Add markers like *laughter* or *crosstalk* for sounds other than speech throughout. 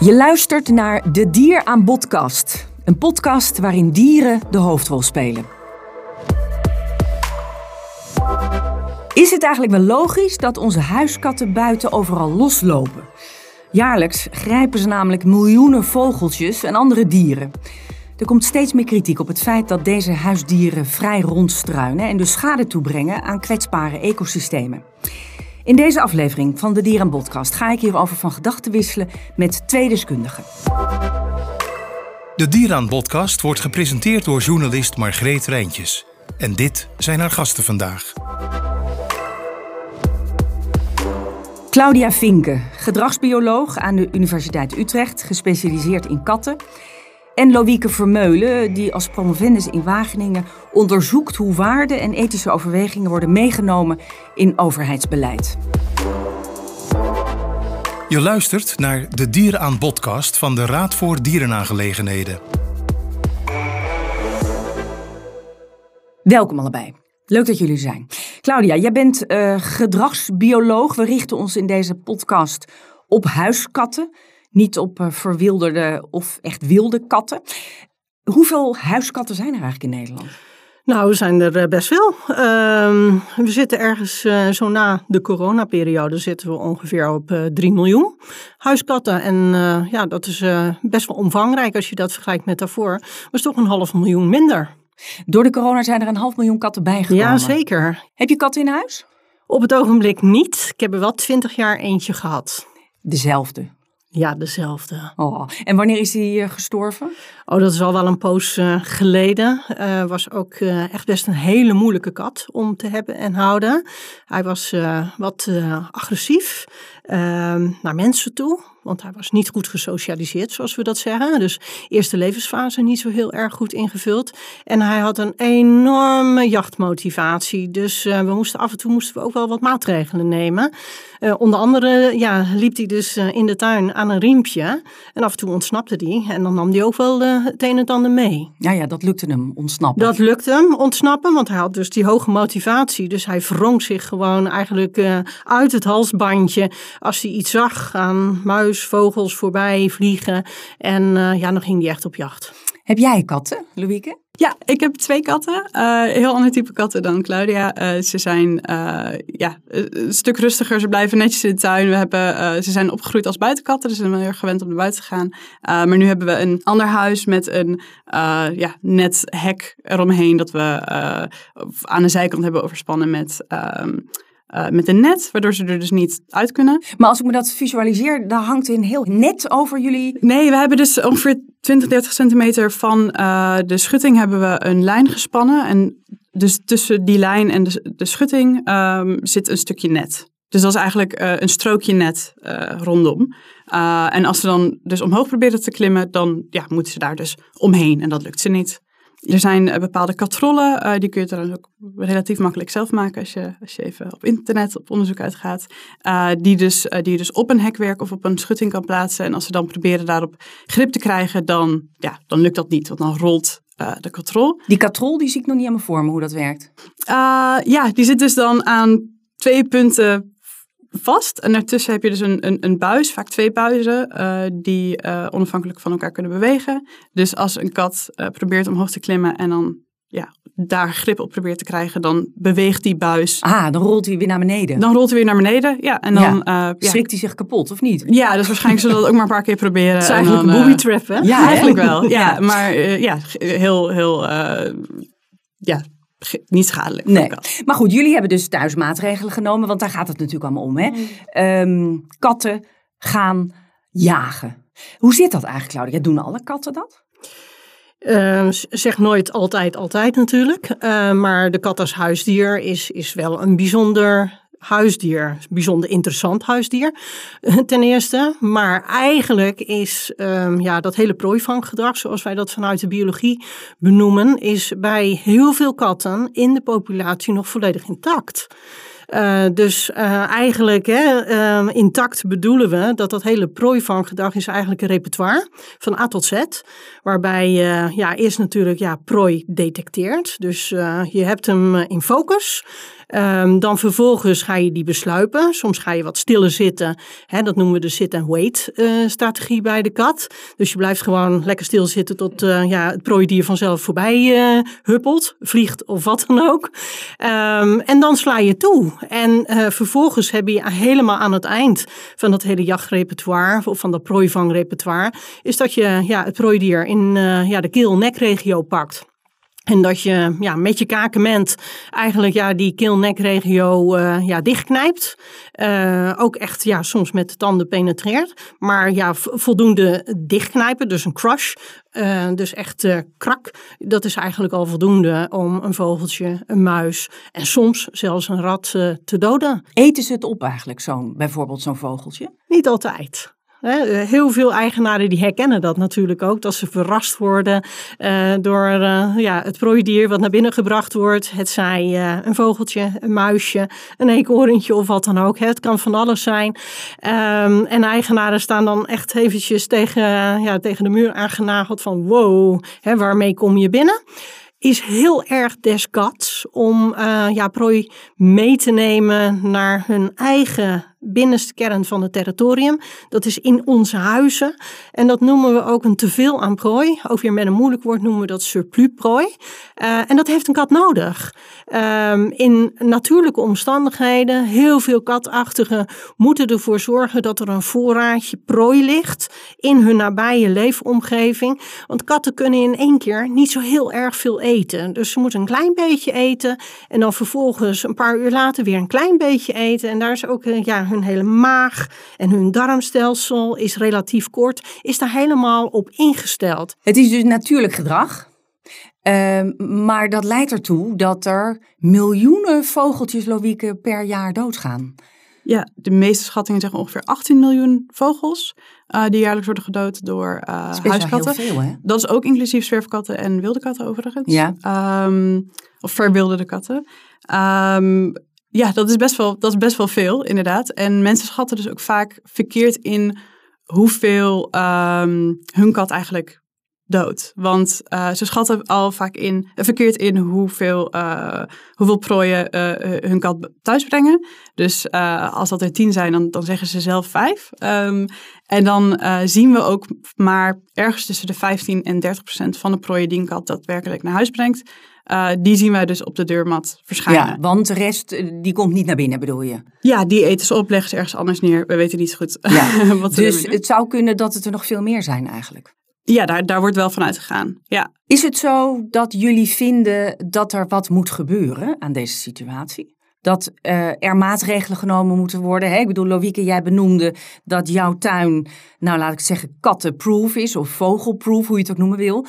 Je luistert naar De Dier aan Podcast. Een podcast waarin dieren de hoofdrol spelen. Is het eigenlijk wel logisch dat onze huiskatten buiten overal loslopen? Jaarlijks grijpen ze namelijk miljoenen vogeltjes en andere dieren. Er komt steeds meer kritiek op het feit dat deze huisdieren vrij rondstruinen en dus schade toebrengen aan kwetsbare ecosystemen. In deze aflevering van de Dieren Podcast ga ik hierover van gedachten wisselen met twee deskundigen. De Dieraan Podcast wordt gepresenteerd door journalist Margreet Rijntjes. En dit zijn haar gasten vandaag. Claudia Vinken, gedragsbioloog aan de Universiteit Utrecht, gespecialiseerd in katten. En Loïke Vermeulen, die als promovendus in Wageningen onderzoekt hoe waarden en ethische overwegingen worden meegenomen in overheidsbeleid. Je luistert naar de Dieren aan Podcast van de Raad voor Dierenaangelegenheden. Welkom allebei. Leuk dat jullie zijn. Claudia, jij bent uh, gedragsbioloog. We richten ons in deze podcast op huiskatten, niet op uh, verwilderde of echt wilde katten. Hoeveel huiskatten zijn er eigenlijk in Nederland? Nou, we zijn er eh, best veel. Uh, we zitten ergens uh, zo na de coronaperiode zitten we ongeveer op uh, 3 miljoen huiskatten. En ja, dat is best wel omvangrijk als je dat vergelijkt met daarvoor. Maar is toch een half miljoen minder. Door de corona zijn er een half miljoen katten bijgekomen. Ja, zeker. Heb je katten in huis? Op het ogenblik niet. Ik heb er wel twintig jaar eentje gehad. Dezelfde? Ja, dezelfde. Oh, en wanneer is hij uh, gestorven? Oh, dat is al wel een poos uh, geleden. Uh, was ook echt best een hele moeilijke kat om te hebben en houden. Hij was wat agressief naar mensen toe. Want hij was niet goed gesocialiseerd, zoals we dat zeggen. Dus eerste levensfase niet zo heel erg goed ingevuld. En hij had een enorme jachtmotivatie. Dus we moesten af en toe moesten we ook wel wat maatregelen nemen. Uh, onder andere ja, liep hij dus uh, in de tuin aan een riempje. En af en toe ontsnapte hij. En dan nam hij ook wel het een en het ander mee. Ja, ja, dat lukte hem, ontsnappen. Dat lukte hem, ontsnappen. Want hij had dus die hoge motivatie. Dus hij wrong zich gewoon eigenlijk uit het halsbandje. Als hij iets zag aan muis, vogels voorbij vliegen. En ja, dan ging hij echt op jacht. Heb jij katten, Louieke? Ja, ik heb twee katten. Uh, heel ander type katten dan Claudia. Uh, ze zijn uh, ja, een stuk rustiger. Ze blijven netjes in de tuin. We hebben, ze zijn opgegroeid als buitenkatten. Dus ze zijn heel erg gewend om naar buiten te gaan. maar nu hebben we een ander huis met een ja, net hek eromheen. Dat we aan de zijkant hebben overspannen met... Ehm, uh, met een net, waardoor ze er dus niet uit kunnen. Maar als ik me dat visualiseer, dan hangt een heel net over jullie. Nee, we hebben dus ongeveer 20, 30 centimeter van uh, de schutting hebben we een lijn gespannen. En dus tussen die lijn en de, de schutting um, zit een stukje net. Dus dat is eigenlijk uh, een strookje net rondom. en als ze dan dus omhoog proberen te klimmen, dan ja, moeten ze daar dus omheen. En dat lukt ze niet. Er zijn uh, bepaalde katrollen, uh, die kun je trouwens ook relatief makkelijk zelf maken als je, als je even op internet op onderzoek uitgaat. Uh, die, dus, die je dus op een hekwerk of op een schutting kan plaatsen. En als ze dan proberen daarop grip te krijgen, dan, ja, dan lukt dat niet. Want dan rolt de katrol. Die katrol die zie ik nog niet aan me voor me hoe dat werkt. ja, die zit dus dan aan twee punten vast. En daartussen heb je dus een, een, een buis, vaak twee buizen, uh, die uh, onafhankelijk van elkaar kunnen bewegen. Dus als een kat uh, probeert omhoog te klimmen en dan ja, daar grip op probeert te krijgen, dan beweegt die buis. Ah, dan rolt hij weer naar beneden. Dan rolt hij weer naar beneden, ja. En dan ja. schrikt hij zich kapot, of niet? Ja, dus waarschijnlijk zullen we dat ook maar een paar keer proberen. Het is eigenlijk dan, een booby trap, hè? Ja, eigenlijk wel. Ja, *laughs* maar ja, heel, heel, ja, niet schadelijk. Nee. Maar goed, jullie hebben dus thuis maatregelen genomen, want daar gaat het natuurlijk allemaal om. Hè? Um, katten gaan jagen. Hoe zit dat eigenlijk, Claudia? Doen alle katten dat? Uh, zeg nooit altijd, altijd natuurlijk. Uh, maar de kat als huisdier is, is wel een bijzonder huisdier. Bijzonder interessant huisdier, *laughs* ten eerste. Maar eigenlijk is um, ja, dat hele prooivanggedrag, zoals wij dat vanuit de biologie benoemen, is bij heel veel katten in de populatie nog volledig intact. Uh, dus uh, eigenlijk hè, uh, intact bedoelen we dat dat hele prooivanggedrag is eigenlijk een repertoire van A tot Z. Waarbij ja, eerst natuurlijk ja, prooi detecteert. Dus je hebt hem in focus. Ehm, dan vervolgens ga je die besluipen. Soms ga je wat stiller zitten. Dat noemen we de sit-and-wait strategie bij de kat. Dus je blijft gewoon lekker stilzitten tot ja, het prooidier vanzelf voorbij huppelt, vliegt of wat dan ook. Ehm, en dan sla je toe. En vervolgens heb je helemaal aan het eind van dat hele jachtrepertoire of van dat prooivangrepertoire, is dat je ja, het prooidier in ja, de keel-nekregio pakt. En dat je ja, met je kakenment eigenlijk ja, die keel-nekregio uh, ja, dichtknijpt. Uh, ook echt ja, soms met de tanden penetreert. Maar ja, voldoende dichtknijpen, dus een crush. Uh, dus echt krak. Dat is eigenlijk al voldoende om een vogeltje, een muis en soms zelfs een rat te doden. Eten ze het op eigenlijk, zo'n, bijvoorbeeld zo'n vogeltje? Niet altijd. Heel veel eigenaren die herkennen dat natuurlijk ook, dat ze verrast worden uh, door uh, ja, het prooidier wat naar binnen gebracht wordt. Het zij een vogeltje, een muisje, een eekhoorntje of wat dan ook. Het kan van alles zijn. Um, en eigenaren staan dan echt eventjes tegen, ja, tegen de muur aangenageld van wow, waarmee kom je binnen? is heel erg deskats om ja, prooi mee te nemen naar hun eigen binnenste kern van het territorium. Dat is in onze huizen. En dat noemen we ook een teveel aan prooi. Ook weer met een moeilijk woord noemen we dat surplusprooi. Uh, en dat heeft een kat nodig. Um, in natuurlijke omstandigheden, heel veel katachtigen moeten ervoor zorgen dat er een voorraadje prooi ligt in hun nabije leefomgeving. Want katten kunnen in één keer niet zo heel erg veel eten. Dus ze moeten een klein beetje eten en dan vervolgens een paar uur later weer een klein beetje eten. En daar is ook eh, hun hele maag en hun darmstelsel is relatief kort, is daar helemaal op ingesteld. Het is dus natuurlijk gedrag. Uh, maar dat leidt ertoe dat er miljoenen vogeltjes, Loïke, per jaar doodgaan. Ja, de meeste schattingen zeggen ongeveer 18 miljoen vogels uh, die jaarlijks worden gedood door uh, dat huiskatten. Veel, hè? Dat is ook inclusief zwerfkatten en wilde katten overigens. Ja. Um, of verwilderde katten. Um, ja, dat is, best wel, dat is best wel veel, inderdaad. En mensen schatten dus ook vaak verkeerd in hoeveel um, hun kat eigenlijk dood. Want uh, ze schatten al vaak in, uh, verkeerd in hoeveel, uh, hoeveel prooien hun kat thuis brengen. Dus als dat er tien zijn, dan, dan zeggen ze zelf vijf. Um, en dan zien we ook maar ergens tussen de 15 en 30 procent van de prooien die een kat daadwerkelijk naar huis brengt. Uh, die zien wij dus op de deurmat verschijnen. Ja, want de rest die komt niet naar binnen, bedoel je? Ja, die eten ze op, leggen ze ergens anders neer. We weten niet goed ja. *laughs* wat ze Dus het zou kunnen dat het er nog veel meer zijn eigenlijk. Ja, daar, daar wordt wel van uitgegaan. Ja. Is het zo dat jullie vinden dat er wat moet gebeuren aan deze situatie? Dat uh, er maatregelen genomen moeten worden. Hè? Ik bedoel, Loïke, jij benoemde dat jouw tuin, nou laat ik zeggen, kattenproof is of vogelproof, hoe je het ook noemen wil.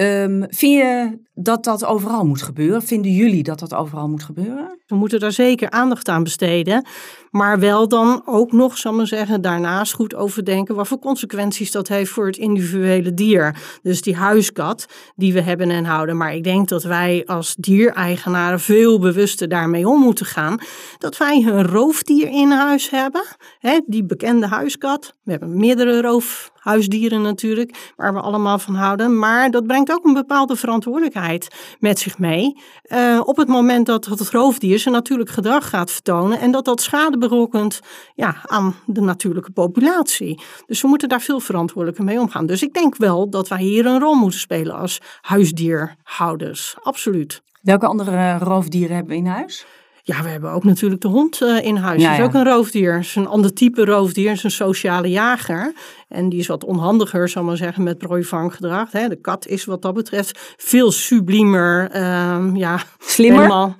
Um, vind je dat dat overal moet gebeuren? Vinden jullie dat dat overal moet gebeuren? We moeten daar zeker aandacht aan besteden. Maar wel dan ook nog, zal ik zeggen, daarnaast goed overdenken wat voor consequenties dat heeft voor het individuele dier. Dus die huiskat die we hebben en houden. Maar ik denk dat wij als diereigenaren veel bewuster daarmee om moeten gaan. Dat wij een roofdier in huis hebben. Hè, die bekende huiskat. We hebben meerdere roofhuisdieren natuurlijk, waar we allemaal van houden. Maar dat brengt ook een bepaalde verantwoordelijkheid met zich mee. Uh, op het moment dat het roofdier zijn natuurlijk gedrag gaat vertonen en dat dat schade berokkent ja, aan de natuurlijke populatie. Dus we moeten daar veel verantwoordelijker mee omgaan. Dus ik denk wel dat wij hier een rol moeten spelen als huisdierhouders. Absoluut. Welke andere roofdieren hebben we in huis? Ja, we hebben ook natuurlijk de hond uh, in huis. Ja, dat is ook een roofdier. Het is een ander type roofdier. Het is een sociale jager. En die is wat onhandiger, zal maar zeggen, met prooivanggedrag. De kat is wat dat betreft veel sublimer. Uh, ja, Slimmer? Helemaal,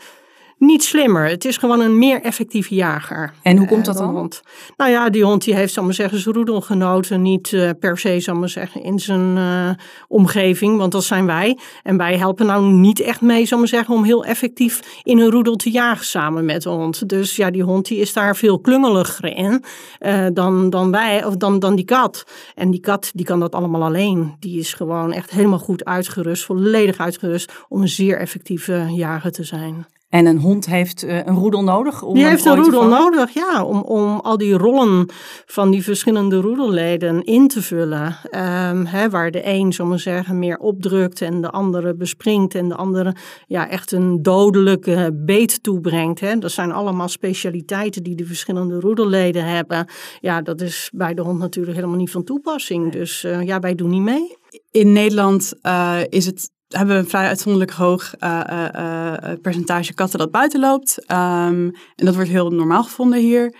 niet slimmer. Het is gewoon een meer effectieve jager. En hoe komt dat dan? Hond. Nou ja, die hond die heeft, zal maar zeggen, zijn roedelgenoten niet uh, per se, zal maar zeggen, in zijn uh, omgeving. Want dat zijn wij. En wij helpen nou niet echt mee, zal maar zeggen, om heel effectief in een roedel te jagen samen met de hond. Dus ja, die hond die is daar veel klungeliger in uh, dan, dan wij, of dan, dan die kat. En die kat, die kan dat allemaal alleen. Die is gewoon echt helemaal goed uitgerust, volledig uitgerust om een zeer effectieve jager te zijn. En een hond heeft uh, een roedel nodig? Om die heeft een roedel nodig, ja. Om, om al die rollen van die verschillende roedelleden in te vullen. Um, hè, waar de een, maar zeggen, meer opdrukt en de andere bespringt. En de andere ja, echt een dodelijke beet toebrengt. Hè. Dat zijn allemaal specialiteiten die de verschillende roedelleden hebben. Ja, dat is bij de hond natuurlijk helemaal niet van toepassing. Dus uh, ja, wij doen niet mee. In Nederland uh, is het hebben we een vrij uitzonderlijk hoog uh, uh, percentage katten dat buiten loopt. Um, en dat wordt heel normaal gevonden hier.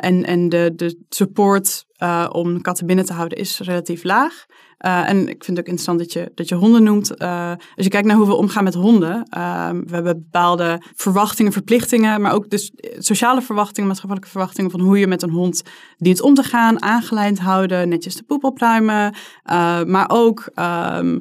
en en de, de support om katten binnen te houden is relatief laag. en ik vind het ook interessant dat je, dat je honden noemt. als je kijkt naar hoe we omgaan met honden. Ehm, we hebben bepaalde verwachtingen, verplichtingen. Maar ook dus sociale verwachtingen, maatschappelijke verwachtingen. Van hoe je met een hond dient om te gaan. Aangelijnd houden, netjes de poep opruimen. maar ook... Um,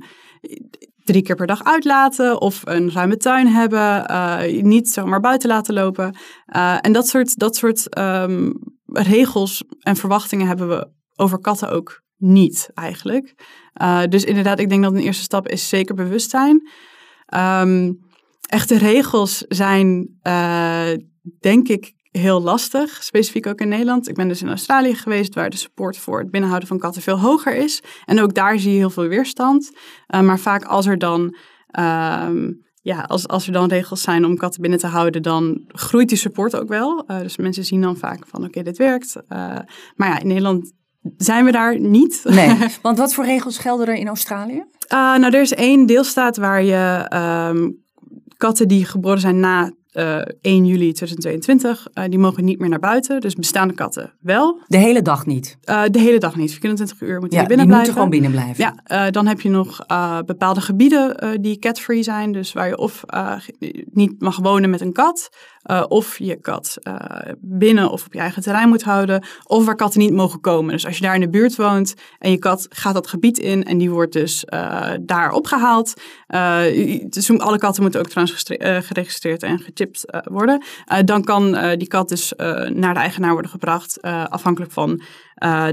drie keer per dag uitlaten of een ruime tuin hebben, uh, niet zomaar buiten laten lopen. Uh, en dat soort, dat soort um, regels en verwachtingen hebben we over katten ook niet eigenlijk. Uh, dus inderdaad, ik denk dat een eerste stap is zeker bewustzijn. Um, echte regels zijn, denk ik, heel lastig, specifiek ook in Nederland. Ik ben dus in Australië geweest, waar de support voor het binnenhouden van katten veel hoger is. En ook daar zie je heel veel weerstand. Uh, maar vaak als er dan. Uh, ja, als, als er dan regels zijn om katten binnen te houden, dan groeit die support ook wel. Uh, dus mensen zien dan vaak van oké, dit werkt. Uh, maar ja, in Nederland zijn we daar niet. Nee, *laughs* want wat voor regels gelden er in Australië? nou, er is één deelstaat waar je um, katten die geboren zijn na uh, eh, 1 juli 2022. Uh, eh, die mogen niet meer naar buiten. Dus bestaande katten wel. De hele dag niet? Uh, de hele dag niet. 24 uur moeten ja, die binnen die blijven. moeten gewoon binnen blijven. Ja, dan heb je nog bepaalde gebieden die cat-free zijn. Dus waar je of niet mag wonen met een kat. Of je kat binnen of op je eigen terrein moet houden. Of waar katten niet mogen komen. Dus als je daar in de buurt woont en je kat gaat dat gebied in. En die wordt dus daar opgehaald. dus alle katten moeten ook trouwens geregistreerd en gechipt worden. Dan kan die kat dus naar de eigenaar worden gebracht. afhankelijk van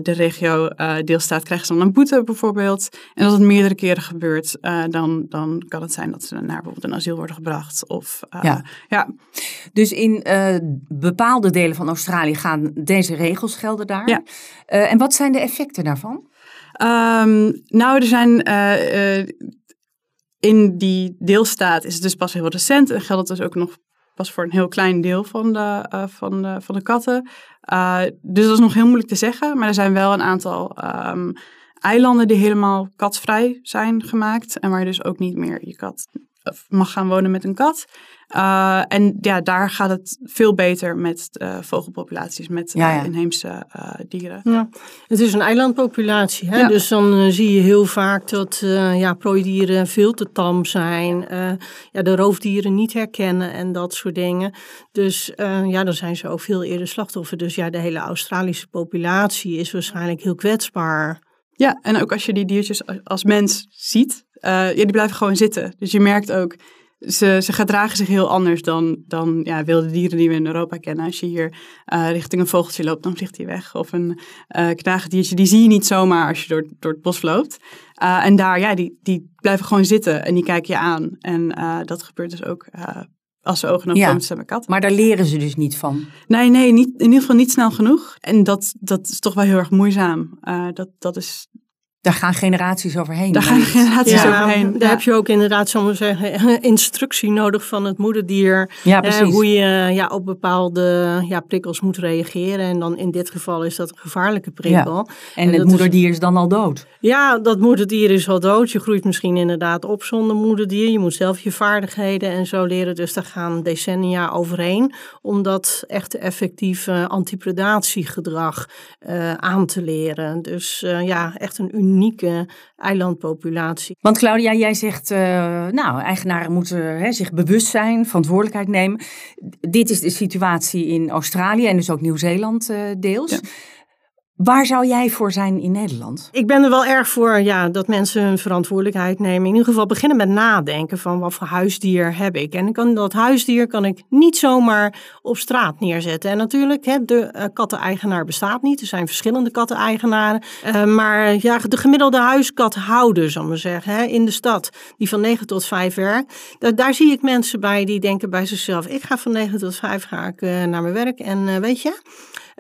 de regio, deelstaat, krijgen ze dan een boete bijvoorbeeld. En als het meerdere keren gebeurt, dan, dan kan het zijn dat ze naar bijvoorbeeld een asiel worden gebracht. Of, ja. ja. Dus in bepaalde delen van Australië gaan deze regels gelden daar. Ja. en wat zijn de effecten daarvan? Um, nou, er zijn in die deelstaat is het dus pas heel recent en geldt het dus ook nog pas voor een heel klein deel van de, uh, van de, van de katten. Uh, dus dat is nog heel moeilijk te zeggen. Maar er zijn wel een aantal um, eilanden die helemaal katvrij zijn gemaakt. En waar je dus ook niet meer je kat mag gaan wonen met een kat. Uh, en ja, daar gaat het veel beter met uh, vogelpopulaties, met ja, ja. Uh, inheemse dieren. Ja. Het is een eilandpopulatie, hè? dus dan zie je heel vaak dat ja, prooidieren veel te tam zijn, ja, de roofdieren niet herkennen en dat soort dingen. Dus ja, dan zijn ze ook veel eerder slachtoffer. Dus ja, de hele Australische populatie is waarschijnlijk heel kwetsbaar. Ja, en ook als je die diertjes als mens ziet, ja, die blijven gewoon zitten. Dus je merkt ook ze, ze gedragen zich heel anders dan, dan ja, wilde dieren die we in Europa kennen. Als je hier uh, richting een vogeltje loopt, dan vliegt hij weg. Of een uh, knagediertje, die zie je niet zomaar als je door, door het bos loopt. Uh, en daar, ja, die, die blijven gewoon zitten en die kijken je aan. En dat gebeurt dus ook als ze ogen naar ja, met kat. Maar daar leren ze dus niet van? Nee, nee, niet, in ieder geval niet snel genoeg. En dat, dat is toch wel heel erg moeizaam. dat, dat is daar gaan generaties overheen. Daar gaan generaties ja, overheen. Daar heb je ook inderdaad, zo'n zeggen, instructie nodig van het moederdier. Ja, precies. Eh, hoe je ja, op bepaalde ja, prikkels moet reageren. En dan in dit geval is dat een gevaarlijke prikkel. Ja. En, en het moederdier is, dan al dood. Ja, dat moederdier is al dood. Je groeit misschien inderdaad op zonder moederdier. Je moet zelf je vaardigheden en zo leren. Dus daar gaan decennia overheen. Om dat echt effectieve antipredatiegedrag uh, aan te leren. Dus uh, ja, echt een uniek unieke eilandpopulatie. Want Claudia, jij zegt, uh, nou, eigenaren moeten hè, zich bewust zijn, verantwoordelijkheid nemen. Dit is de situatie in Australië en dus ook Nieuw-Zeeland uh, deels. Waar zou jij voor zijn in Nederland? Ik ben er wel erg voor ja, dat mensen hun verantwoordelijkheid nemen. In ieder geval beginnen met nadenken van wat voor huisdier heb ik. En kan, dat huisdier kan ik niet zomaar op straat neerzetten. En natuurlijk, hè, de uh, katteneigenaar bestaat niet. Er zijn verschillende katteneigenaren. Uh, maar ja, de gemiddelde huiskathouder, zal ik maar zeggen, hè, in de stad, die van 9 tot 5 werkt. Daar, daar zie ik mensen bij die denken bij zichzelf, ik ga van 9 tot 5 ga ik, uh, naar mijn werk. En weet je...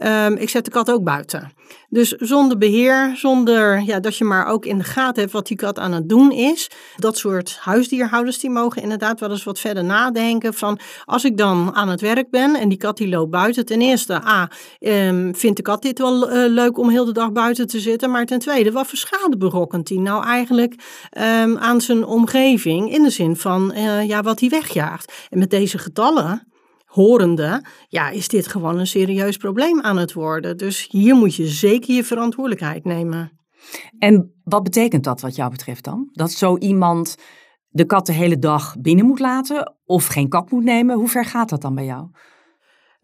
Um, ik zet de kat ook buiten. Dus zonder beheer, zonder ja, dat je maar ook in de gaten hebt wat die kat aan het doen is. Dat soort huisdierhouders die mogen inderdaad wel eens wat verder nadenken van als ik dan aan het werk ben en die kat die loopt buiten. Ten eerste, A, um, vindt de kat dit wel uh, leuk om heel de dag buiten te zitten. Maar ten tweede, wat voor schade berokkent hij nou eigenlijk um, aan zijn omgeving in de zin van uh, ja, wat hij wegjaagt. En met deze getallen horende, ja, is dit gewoon een serieus probleem aan het worden. Dus hier moet je zeker je verantwoordelijkheid nemen. En wat betekent dat wat jou betreft dan? Dat zo iemand de kat de hele dag binnen moet laten of geen kat moet nemen? Hoe ver gaat dat dan bij jou?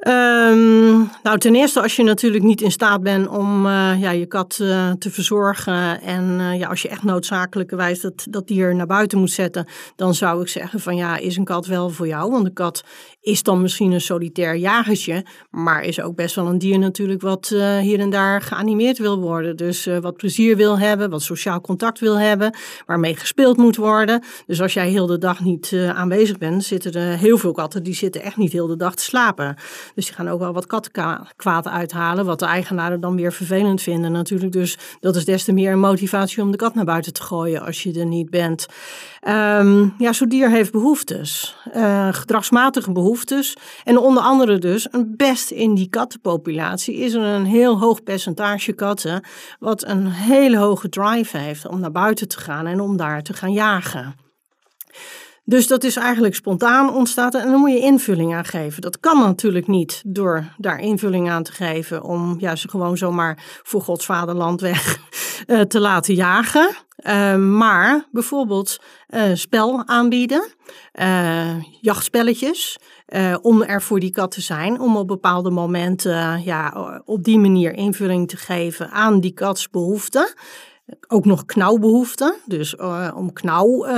Um, nou, ten eerste als je natuurlijk niet in staat bent om uh, ja, je kat uh, te verzorgen. En uh, ja, als je echt noodzakelijkerwijs dat, dat dier naar buiten moet zetten. Dan zou ik zeggen van ja, is een kat wel voor jou? Want een kat is dan misschien een solitair jagertje. Maar is ook best wel een dier natuurlijk wat hier en daar geanimeerd wil worden. Dus wat plezier wil hebben, wat sociaal contact wil hebben. Waarmee gespeeld moet worden. Dus als jij heel de dag niet aanwezig bent, zitten er heel veel katten die zitten echt niet heel de dag te slapen. Dus die gaan ook wel wat kattenkwaad uithalen, wat de eigenaren dan weer vervelend vinden natuurlijk. Dus dat is des te meer een motivatie om de kat naar buiten te gooien als je er niet bent. Um, ja, zo'n dier heeft behoeftes, uh, gedragsmatige behoeftes. En onder andere dus, een best in die kattenpopulatie is er een heel hoog percentage katten wat een hele hoge drive heeft om naar buiten te gaan en om daar te gaan jagen. Dus dat is eigenlijk spontaan ontstaan en dan moet je invulling aan geven. Dat kan natuurlijk niet door daar invulling aan te geven om ja, ze gewoon zomaar voor Gods vaderland weg uh, *laughs* te laten jagen. Uh, maar bijvoorbeeld uh, spel aanbieden, jachtspelletjes, om er voor die kat te zijn, om op bepaalde momenten ja, op die manier invulling te geven aan die kats behoeften ook nog knauwbehoeften, dus uh, om knauw uh,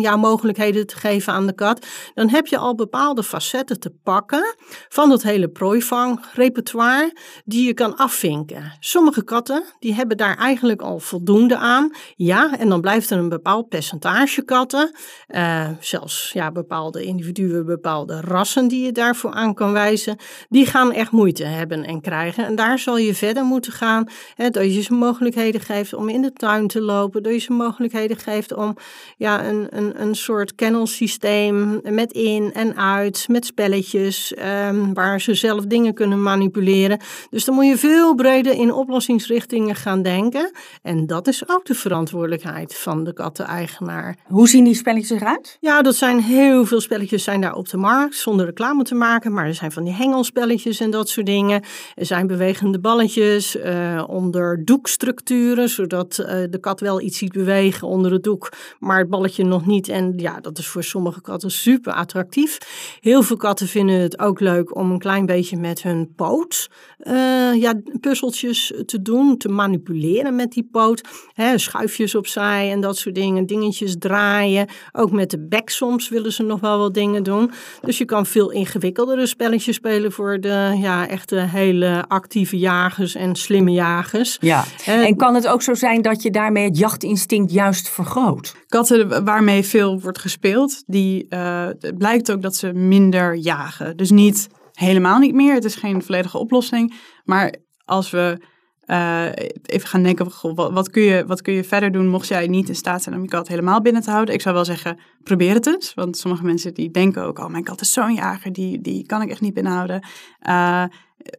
ja, mogelijkheden te geven aan de kat, dan heb je al bepaalde facetten te pakken van dat hele prooivangrepertoire die je kan afvinken. Sommige katten die hebben daar eigenlijk al voldoende aan, ja, en dan blijft er een bepaald percentage katten, uh, zelfs ja, bepaalde individuen, bepaalde rassen die je daarvoor aan kan wijzen, die gaan echt moeite hebben en krijgen. En daar zal je verder moeten gaan, hè, dat je ze mogelijkheden geeft om in de tuin te lopen, door je ze mogelijkheden geeft om ja, een, een, een soort kennelsysteem met in en uit, met spelletjes, um, waar ze zelf dingen kunnen manipuleren. Dus dan moet je veel breder in oplossingsrichtingen gaan denken. En dat is ook de verantwoordelijkheid van de katteneigenaar. Hoe zien die spelletjes eruit? Ja, dat zijn heel veel spelletjes zijn daar op de markt, zonder reclame te maken. Maar er zijn van die hengelspelletjes en dat soort dingen. Er zijn bewegende balletjes uh, onder doekstructuren, zodat uh, de kat wel iets ziet bewegen onder het doek, maar het balletje nog niet. En ja, dat is voor sommige katten super attractief. Heel veel katten vinden het ook leuk om een klein beetje met hun poot uh, ja, puzzeltjes te doen, te manipuleren met die poot. Hè, schuifjes opzij en dat soort dingen, dingetjes draaien. Ook met de bek soms willen ze nog wel wat dingen doen. Dus je kan veel ingewikkeldere spelletjes spelen voor de ja, echte hele actieve jagers en slimme jagers. Ja, en kan het ook zo zijn dat je daarmee het jachtinstinct juist vergroot. Katten waarmee veel wordt gespeeld, die uh, blijkt ook dat ze minder jagen. Dus niet helemaal niet meer. Het is geen volledige oplossing. Maar als we uh, even gaan denken, wat, wat, kun je, wat kun je verder doen mocht jij niet in staat zijn om je kat helemaal binnen te houden? Ik zou wel zeggen, probeer het eens. Want sommige mensen die denken ook, oh mijn kat is zo'n jager, die, die kan ik echt niet binnenhouden. Uh,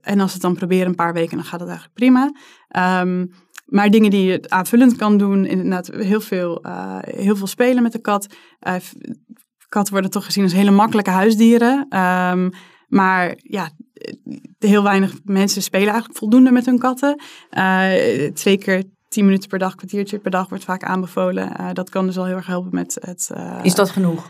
en als het dan proberen een paar weken, dan gaat het eigenlijk prima. Um, maar dingen die je aanvullend kan doen, inderdaad heel veel, uh, heel veel spelen met de kat. Katten worden toch gezien als hele makkelijke huisdieren. Um, maar ja, heel weinig mensen spelen eigenlijk voldoende met hun katten. Uh, twee keer tien minuten per dag, kwartiertje per dag wordt vaak aanbevolen. dat kan dus al heel erg helpen met het... Is dat genoeg?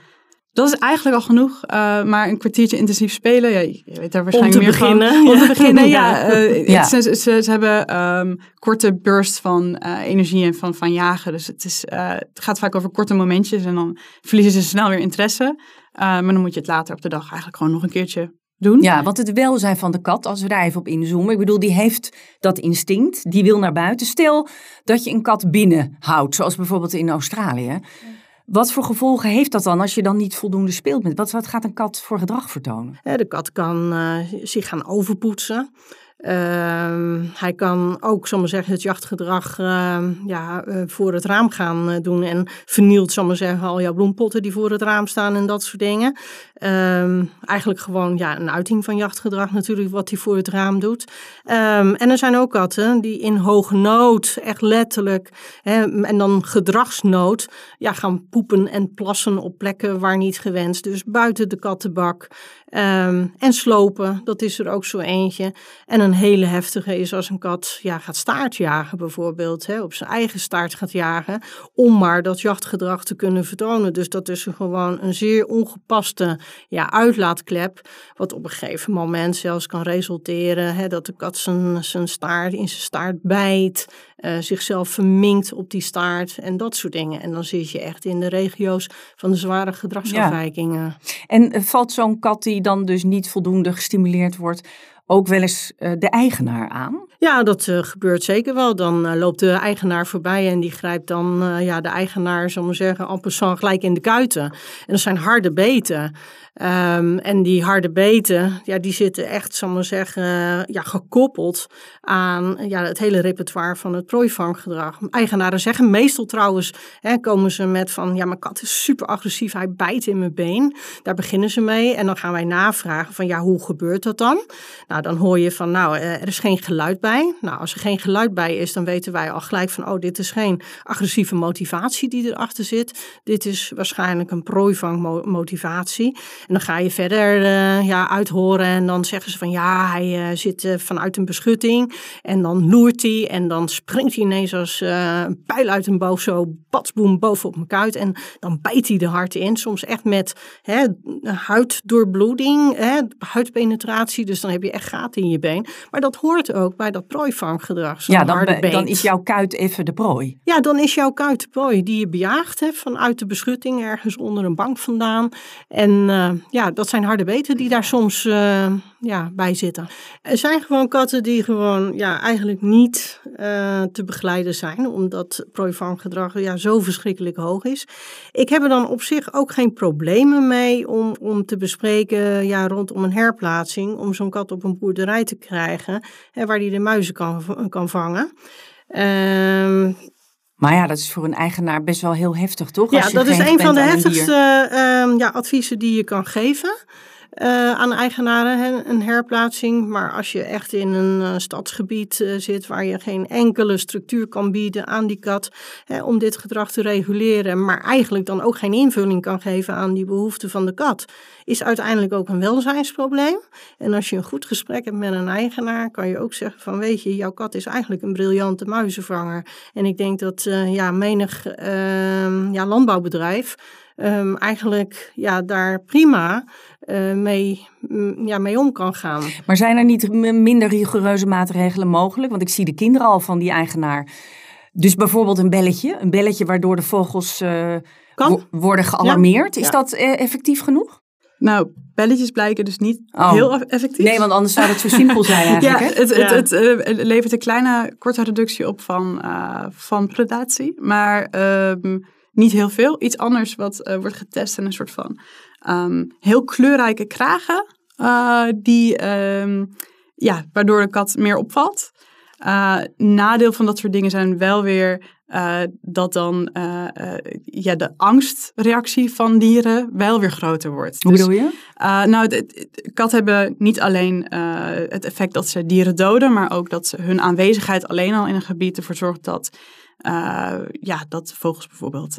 Dat is eigenlijk al genoeg, uh, maar een kwartiertje intensief spelen, ja, je weet daar waarschijnlijk meer beginnen, van. Om te beginnen, ja. Uh, *laughs* ja. Ze, ze, ze, hebben um, korte burst van energie en van, van jagen. Dus het, is, het gaat vaak over korte momentjes en dan verliezen ze snel weer interesse. maar dan moet je het later op de dag eigenlijk gewoon nog een keertje doen. Ja, want het welzijn van de kat, als we daar even op inzoomen. Ik bedoel, die heeft dat instinct, die wil naar buiten. Stel dat je een kat binnenhoudt, zoals bijvoorbeeld in Australië. Wat voor gevolgen heeft dat dan als je dan niet voldoende speelt met? Wat, wat gaat een kat voor gedrag vertonen? de kat kan uh, zich gaan overpoetsen. Uh, hij kan ook, zal maar zeggen, het jachtgedrag uh, ja, uh, voor het raam gaan eh, doen. En vernielt, zal maar zeggen, al jouw bloempotten die voor het raam staan en dat soort dingen. Ehm, eigenlijk gewoon ja, een uiting van jachtgedrag natuurlijk, wat hij voor het raam doet. Ehm, en er zijn ook katten die in hoge nood, echt letterlijk, hè, en dan gedragsnood, ja, gaan poepen en plassen op plekken waar niet gewenst. Dus buiten de kattenbak. En slopen, dat is er ook zo eentje. En hele heftige is als een kat ja, gaat staartjagen bijvoorbeeld. Hè, op zijn eigen staart gaat jagen. Om maar dat jachtgedrag te kunnen vertonen. Dus dat is gewoon een zeer ongepaste ja, uitlaatklep. Wat op een gegeven moment zelfs kan resulteren. Hè, dat de kat zijn, zijn staart in zijn staart bijt. Uh, zichzelf verminkt op die staart en dat soort dingen. En dan zit je echt in de regio's van de zware gedragsafwijkingen. Ja. En valt zo'n kat die dan dus niet voldoende gestimuleerd wordt, ook wel eens uh, de eigenaar aan? Ja, dat uh, gebeurt zeker wel. Dan uh, loopt de eigenaar voorbij en die grijpt dan ja, de eigenaar, zal maar zeggen, en gelijk in de kuiten. En dat zijn harde beten. Um, en die harde beten, ja, die zitten echt, zal maar zeggen, ja, gekoppeld aan ja, het hele repertoire van het prooivanggedrag. Eigenaren zeggen meestal trouwens, hè, komen ze met van, ja, mijn kat is super agressief, hij bijt in mijn been. Daar beginnen ze mee en dan gaan wij navragen van, ja, hoe gebeurt dat dan? Nou, dan hoor je van, nou, er is geen geluid bij. Nou, als er geen geluid bij is, dan weten wij al gelijk van, oh, dit is geen agressieve motivatie die erachter zit. Dit is waarschijnlijk een prooivangmotivatie. En dan ga je verder uh, ja, uithoren en dan zeggen ze van ja, hij uh, zit uh, vanuit een beschutting. En dan loert hij en dan springt hij ineens als een pijl uit een boog zo batsboom bovenop mijn kuit. En dan bijt hij de hart in, soms echt met hè, huiddoorbloeding, hè, huidpenetratie. Dus dan heb je echt gaten in je been. Maar dat hoort ook bij dat prooivanggedrag. Ja, dan, dan is jouw kuit even de prooi. Ja, dan is jouw kuit de prooi die je bejaagd hebt vanuit de beschutting ergens onder een bank vandaan. En uh, ja, dat zijn harde beten die daar soms uh, ja, bij zitten. Er zijn gewoon katten die gewoon ja, eigenlijk niet uh, te begeleiden zijn, omdat prooivanggedrag ja, zo verschrikkelijk hoog is. Ik heb er dan op zich ook geen problemen mee om, om te bespreken ja, rondom een herplaatsing, om zo'n kat op een boerderij te krijgen, hè, waar die de muizen kan, kan vangen. Uh, maar ja, dat is voor een eigenaar best wel heel heftig, toch? Ja, dat is een van de heftigste uh, ja, adviezen die je kan geven. Uh, aan eigenaren een herplaatsing. Maar als je echt in een uh, stadsgebied uh, zit waar je geen enkele structuur kan bieden aan die kat hè, om dit gedrag te reguleren, maar eigenlijk dan ook geen invulling kan geven aan die behoeften van de kat, is uiteindelijk ook een welzijnsprobleem. En als je een goed gesprek hebt met een eigenaar, kan je ook zeggen van weet je, jouw kat is eigenlijk een briljante muizenvanger. En ik denk dat ja, menig ehm, ja, landbouwbedrijf um, eigenlijk ja, daar prima uh, mee, ja, mee om kan gaan. Maar zijn er niet minder rigoureuze maatregelen mogelijk? Want ik zie de kinderen al van die eigenaar. Dus bijvoorbeeld een belletje, een belletje waardoor de vogels uh, worden gealarmeerd. Ja. Is ja. dat uh, effectief genoeg? Nou, belletjes blijken dus niet oh. heel effectief. Nee, want anders zou het zo simpel zijn *laughs* eigenlijk. ja, het, het, het, het, levert een kleine korte reductie op van, uh, van predatie. Maar um, niet heel veel. Iets anders wat uh, wordt getest en een soort van um, heel kleurrijke kragen. Uh, die, um, ja, waardoor de kat meer opvalt. Uh, nadeel van dat soort dingen zijn wel weer dat dan ja, de angstreactie van dieren wel weer groter wordt. Hoe dus, bedoel je? nou, katten hebben niet alleen het effect dat ze dieren doden, maar ook dat ze hun aanwezigheid alleen al in een gebied ervoor zorgt dat ja, dat vogels bijvoorbeeld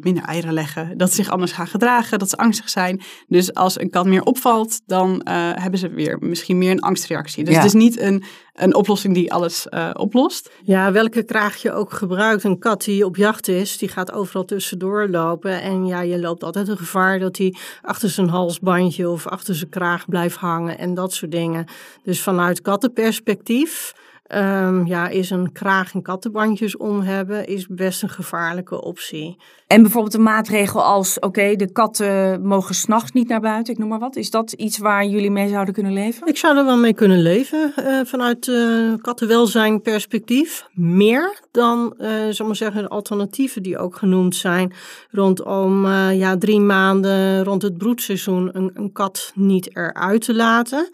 minder eieren leggen, dat ze zich anders gaan gedragen, dat ze angstig zijn. Dus als een kat meer opvalt, dan hebben ze weer misschien meer een angstreactie. Dus het is niet een, een oplossing die alles oplost. Ja, welke kraag je ook gebruikt. Een kat die op jacht is, die gaat overal tussendoor lopen. En ja, je loopt altijd een gevaar dat hij achter zijn halsbandje of achter zijn kraag blijft hangen en dat soort dingen. Dus vanuit kattenperspectief Um, ja, is een kraag en kattenbandjes om hebben, is best een gevaarlijke optie. En bijvoorbeeld een maatregel als, oké, de katten mogen s'nachts niet naar buiten, ik noem maar wat. Is dat iets waar jullie mee zouden kunnen leven? Ik zou er wel mee kunnen leven, uh, vanuit uh, kattenwelzijn perspectief. Meer dan, uh, zal maar zeggen, de alternatieven die ook genoemd zijn. Rondom ja, drie maanden rond het broedseizoen een, een kat niet eruit te laten.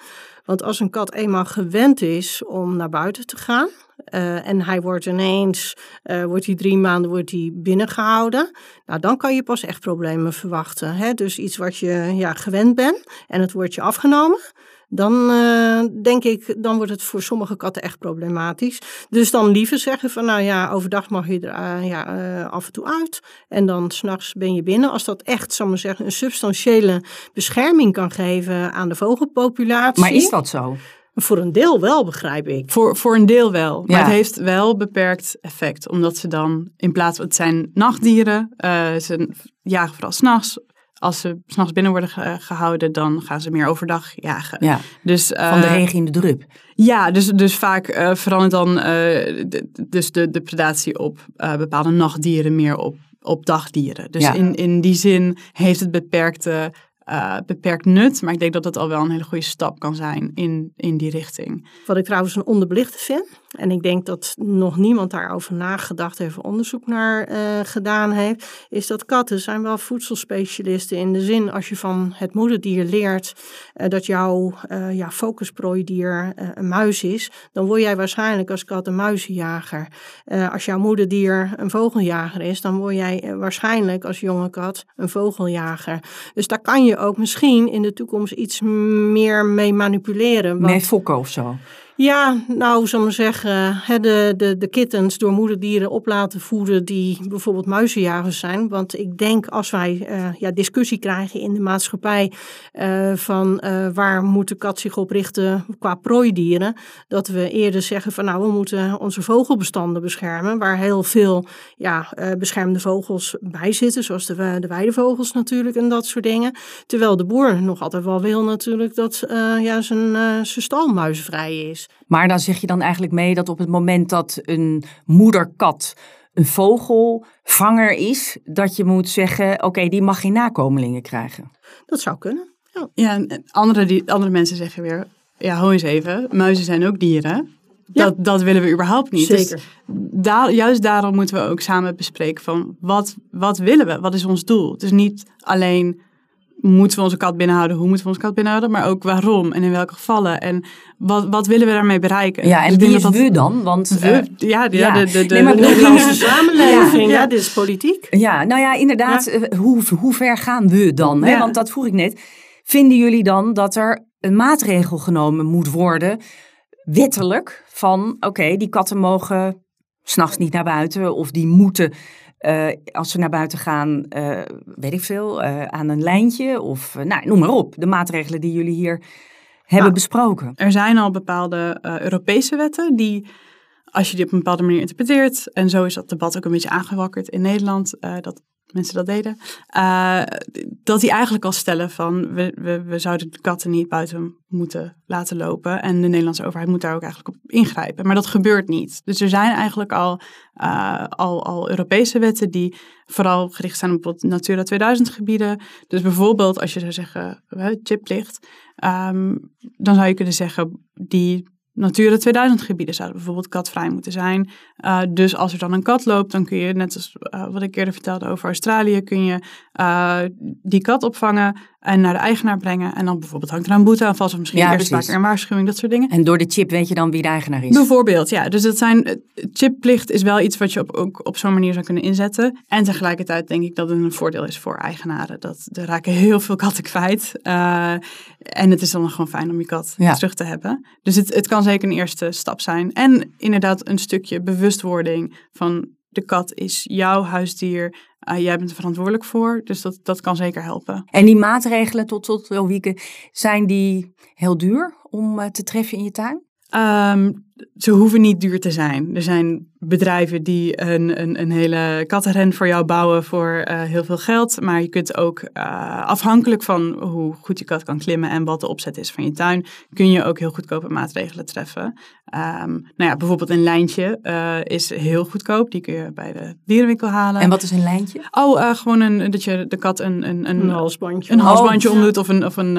Want als een kat eenmaal gewend is om naar buiten te gaan. Uh, en hij wordt ineens, uh, wordt hij drie maanden wordt hij binnengehouden. Nou, dan kan je pas echt problemen verwachten. Hè? Dus iets wat je ja, gewend bent en het wordt je afgenomen dan uh, denk ik, dan wordt het voor sommige katten echt problematisch. Dus dan liever zeggen van, nou ja, overdag mag je er uh, ja, uh, af en toe uit. En dan s'nachts ben je binnen. Als dat echt, zal maar zeggen, een substantiële bescherming kan geven aan de vogelpopulatie. Maar is dat zo? Voor een deel wel, begrijp ik. Voor, voor een deel wel. Maar het heeft wel beperkt effect. Omdat ze dan, in plaats van, het zijn nachtdieren, ze jagen vooral s'nachts als ze s'nachts binnen worden gehouden, dan gaan ze meer overdag jagen. Ja, dus, van de eh, regen in de drup. Ja, dus, dus vaak uh, verandert dan uh, de, dus de, de predatie op bepaalde nachtdieren meer op, op dagdieren. Dus in, in die zin heeft het beperkte uh, beperkt nut. Maar ik denk dat dat al wel een hele goede stap kan zijn in, in die richting. Wat ik trouwens een onderbelichte vind. En ik denk dat nog niemand daarover nagedacht heeft, onderzoek naar uh, gedaan heeft. Is dat katten zijn wel voedselspecialisten. In de zin als je van het moederdier leert uh, dat jouw ja, focusprooidier een muis is. Dan word jij waarschijnlijk als kat een muizenjager. als jouw moederdier een vogeljager is, dan word jij waarschijnlijk als jonge kat een vogeljager. Dus daar kan je ook misschien in de toekomst iets meer mee manipuleren. Want... Mee of zo? Ja, nou, zal maar zeggen, de, de, de kittens door moederdieren op laten voeden die bijvoorbeeld muizenjagers zijn. Want ik denk als wij uh, ja, discussie krijgen in de maatschappij uh, van uh, waar moet de kat zich op richten qua prooidieren, dat we eerder zeggen van nou, we moeten onze vogelbestanden beschermen, waar heel veel ja, beschermde vogels bij zitten, zoals de, de weidevogels natuurlijk en dat soort dingen. Terwijl de boer nog altijd wel wil natuurlijk dat ja, zijn, zijn stal muizenvrij is. Maar dan zeg je dan eigenlijk mee dat op het moment dat een moederkat een vogelvanger is, dat je moet zeggen: oké, die mag geen nakomelingen krijgen. Dat zou kunnen. Ja, ja en andere, die, andere mensen zeggen weer: ja, hou eens even, muizen zijn ook dieren. Dat, dat willen we überhaupt niet. Dus Zeker. Dus juist daarom moeten we ook samen bespreken van wat, wat willen we? Wat is ons doel? Het is niet alleen moeten we onze kat binnenhouden? Hoe moeten we onze kat binnenhouden? Maar ook waarom en in welke gevallen? En wat, wat willen we daarmee bereiken? Ja, en dus wie is dat, we dan? Want, we, uh, ja, ja, de, de, de, nee, de Nederlandse *laughs* samenleving. Ja, dit is politiek. Ja, nou ja, inderdaad. Eh, hoe, hoe ver gaan we dan? Hè? Want dat vroeg ik net. Vinden jullie dan dat er een maatregel genomen moet worden, wettelijk, van oké, die katten mogen s'nachts niet naar buiten of die moeten uh, als ze naar buiten gaan, uh, weet ik veel, uh, aan een lijntje of nou, noem maar op. De maatregelen die jullie hier hebben nou, besproken. Er zijn al bepaalde Europese wetten die, als je die op een bepaalde manier interpreteert, en zo is dat debat ook een beetje aangewakkerd in Nederland, dat mensen dat deden, uh, dat die eigenlijk al stellen van we, we, we zouden de katten niet buiten moeten laten lopen. En de Nederlandse overheid moet daar ook eigenlijk op ingrijpen. Maar dat gebeurt niet. Dus er zijn eigenlijk al, uh, al, al Europese wetten die vooral gericht zijn op Natura 2000 gebieden. Dus bijvoorbeeld als je zou zeggen chiplicht, um, dan zou je kunnen zeggen die Natura 2000 gebieden zouden bijvoorbeeld katvrij moeten zijn. Uh, dus als er dan een kat loopt, dan kun je, net als uh, wat ik eerder vertelde over Australië, kun je uh, die kat opvangen en naar de eigenaar brengen. En dan bijvoorbeeld hangt er een boete aan vast of misschien ja, eerst vaker een waarschuwing, dat soort dingen. En door de chip weet je dan wie de eigenaar is? Bijvoorbeeld, ja. Dus dat zijn, chipplicht is wel iets wat je op, ook op zo'n manier zou kunnen inzetten. En tegelijkertijd denk ik dat het een voordeel is voor eigenaren. Dat er raken heel veel katten kwijt. En het is dan gewoon fijn om je kat ja. terug te hebben. Dus het, het kan zeker een eerste stap zijn. En inderdaad een stukje bewustwording van de kat is jouw huisdier. Uh, jij bent er verantwoordelijk voor, dus dat, dat kan zeker helpen. En die maatregelen tot, tot Lowieke, zijn die heel duur om uh, te treffen in je tuin? Um, ze hoeven niet duur te zijn. Er zijn bedrijven die een, een, een hele kattenren voor jou bouwen voor uh, heel veel geld. Maar je kunt ook uh, afhankelijk van hoe goed je kat kan klimmen en wat de opzet is van je tuin, kun je ook heel goedkope maatregelen treffen. Um, nou ja, bijvoorbeeld een lijntje uh, is heel goedkoop. Die kun je bij de dierenwinkel halen. En wat is een lijntje? Oh, gewoon een, dat je de kat een, een, een, een halsbandje, een halsbandje oh, omdoet of een, of een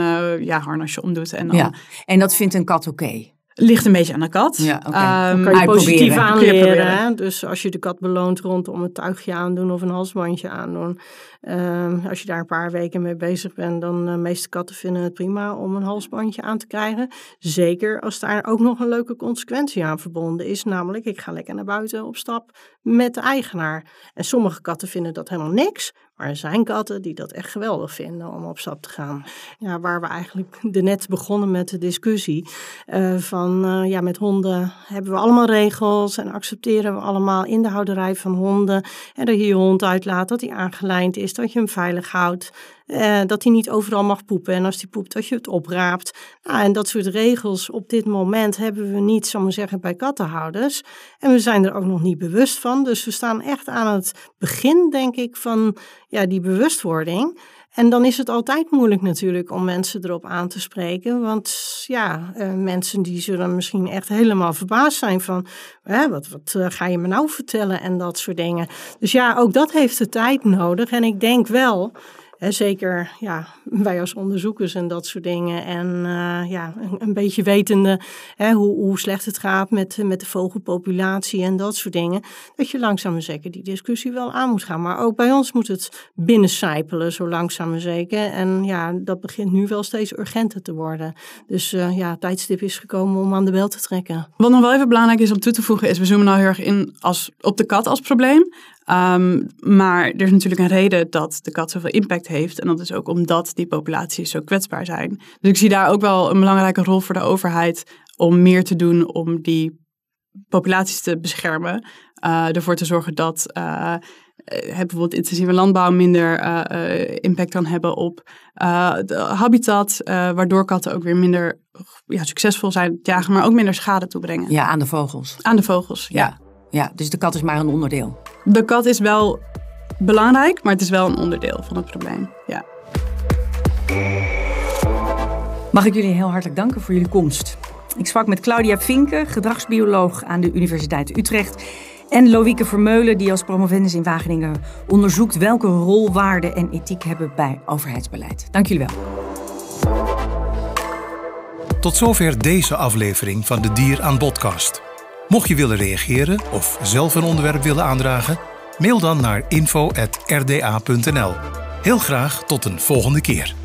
ja, harnasje omdoet. En, dan, ja. en dat vindt een kat oké? Okay. Ligt een beetje aan de kat. Ja, okay. um, kan je positief aanleren. Dus als je de kat beloont rondom een tuigje aandoen of een halsbandje aandoen. Um, als je daar een paar weken mee bezig bent, dan de uh, meeste katten vinden het prima om een halsbandje aan te krijgen. Zeker als daar ook nog een leuke consequentie aan verbonden is. Namelijk, ik ga lekker naar buiten op stap met de eigenaar. En sommige katten vinden dat helemaal niks. Maar er zijn katten die dat echt geweldig vinden om op stap te gaan. Ja, waar we eigenlijk *laughs* net begonnen met de discussie. Uh, van uh, ja, met honden hebben we allemaal regels en accepteren we allemaal in de houderij van honden. En dat je je hond uitlaat, dat hij aangelijnd is, dat je hem veilig houdt. Uh, dat hij niet overal mag poepen. En als hij poept, dat je het opraapt. Nou, en dat soort regels op dit moment hebben we niet, zal maar zeggen, bij kattenhouders. En we zijn er ook nog niet bewust van. Dus we staan echt aan het begin, denk ik, van ja, die bewustwording. En dan is het altijd moeilijk natuurlijk om mensen erop aan te spreken. Want ja, uh, mensen die zullen misschien echt helemaal verbaasd zijn van... Hè, wat, wat uh, ga je me nou vertellen en dat soort dingen. Dus ja, ook dat heeft de tijd nodig. En ik denk wel Zeker ja, wij als onderzoekers en dat soort dingen. En uh, ja, een, een, beetje wetende hè, hoe, hoe slecht het gaat met, met de vogelpopulatie en dat soort dingen. Dat je langzaam maar zeker die discussie wel aan moet gaan. Maar ook bij ons moet het binnencijpelen, zo langzaam maar zeker. En ja, dat begint nu wel steeds urgenter te worden. Dus uh, ja, tijdstip is gekomen om aan de bel te trekken. Wat nog wel even belangrijk is om toe te voegen, is we zoomen nou heel erg in als, op de kat als probleem. Um, maar er is natuurlijk een reden dat de kat zoveel impact heeft. En dat is ook omdat die populaties zo kwetsbaar zijn. Dus ik zie daar ook wel een belangrijke rol voor de overheid om meer te doen om die populaties te beschermen. Uh, ervoor te zorgen dat uh, bijvoorbeeld intensieve landbouw minder uh, impact kan hebben op de habitat. waardoor katten ook weer minder ja, succesvol zijn het jagen, maar ook minder schade toebrengen. Ja, aan de vogels. Aan de vogels, ja. ja. Ja, dus de kat is maar een onderdeel. De kat is wel belangrijk, maar het is wel een onderdeel van het probleem. Ja. Mag ik jullie heel hartelijk danken voor jullie komst. Ik sprak met Claudia Vinken, gedragsbioloog aan de Universiteit Utrecht. En Loïke Vermeulen, die als promovendus in Wageningen onderzoekt welke rol, waarde en ethiek hebben bij overheidsbeleid. Dank jullie wel. Tot zover deze aflevering van de Dier aan Podcast. Mocht je willen reageren of zelf een onderwerp willen aandragen, mail dan naar info.rda.nl. Heel graag tot een volgende keer.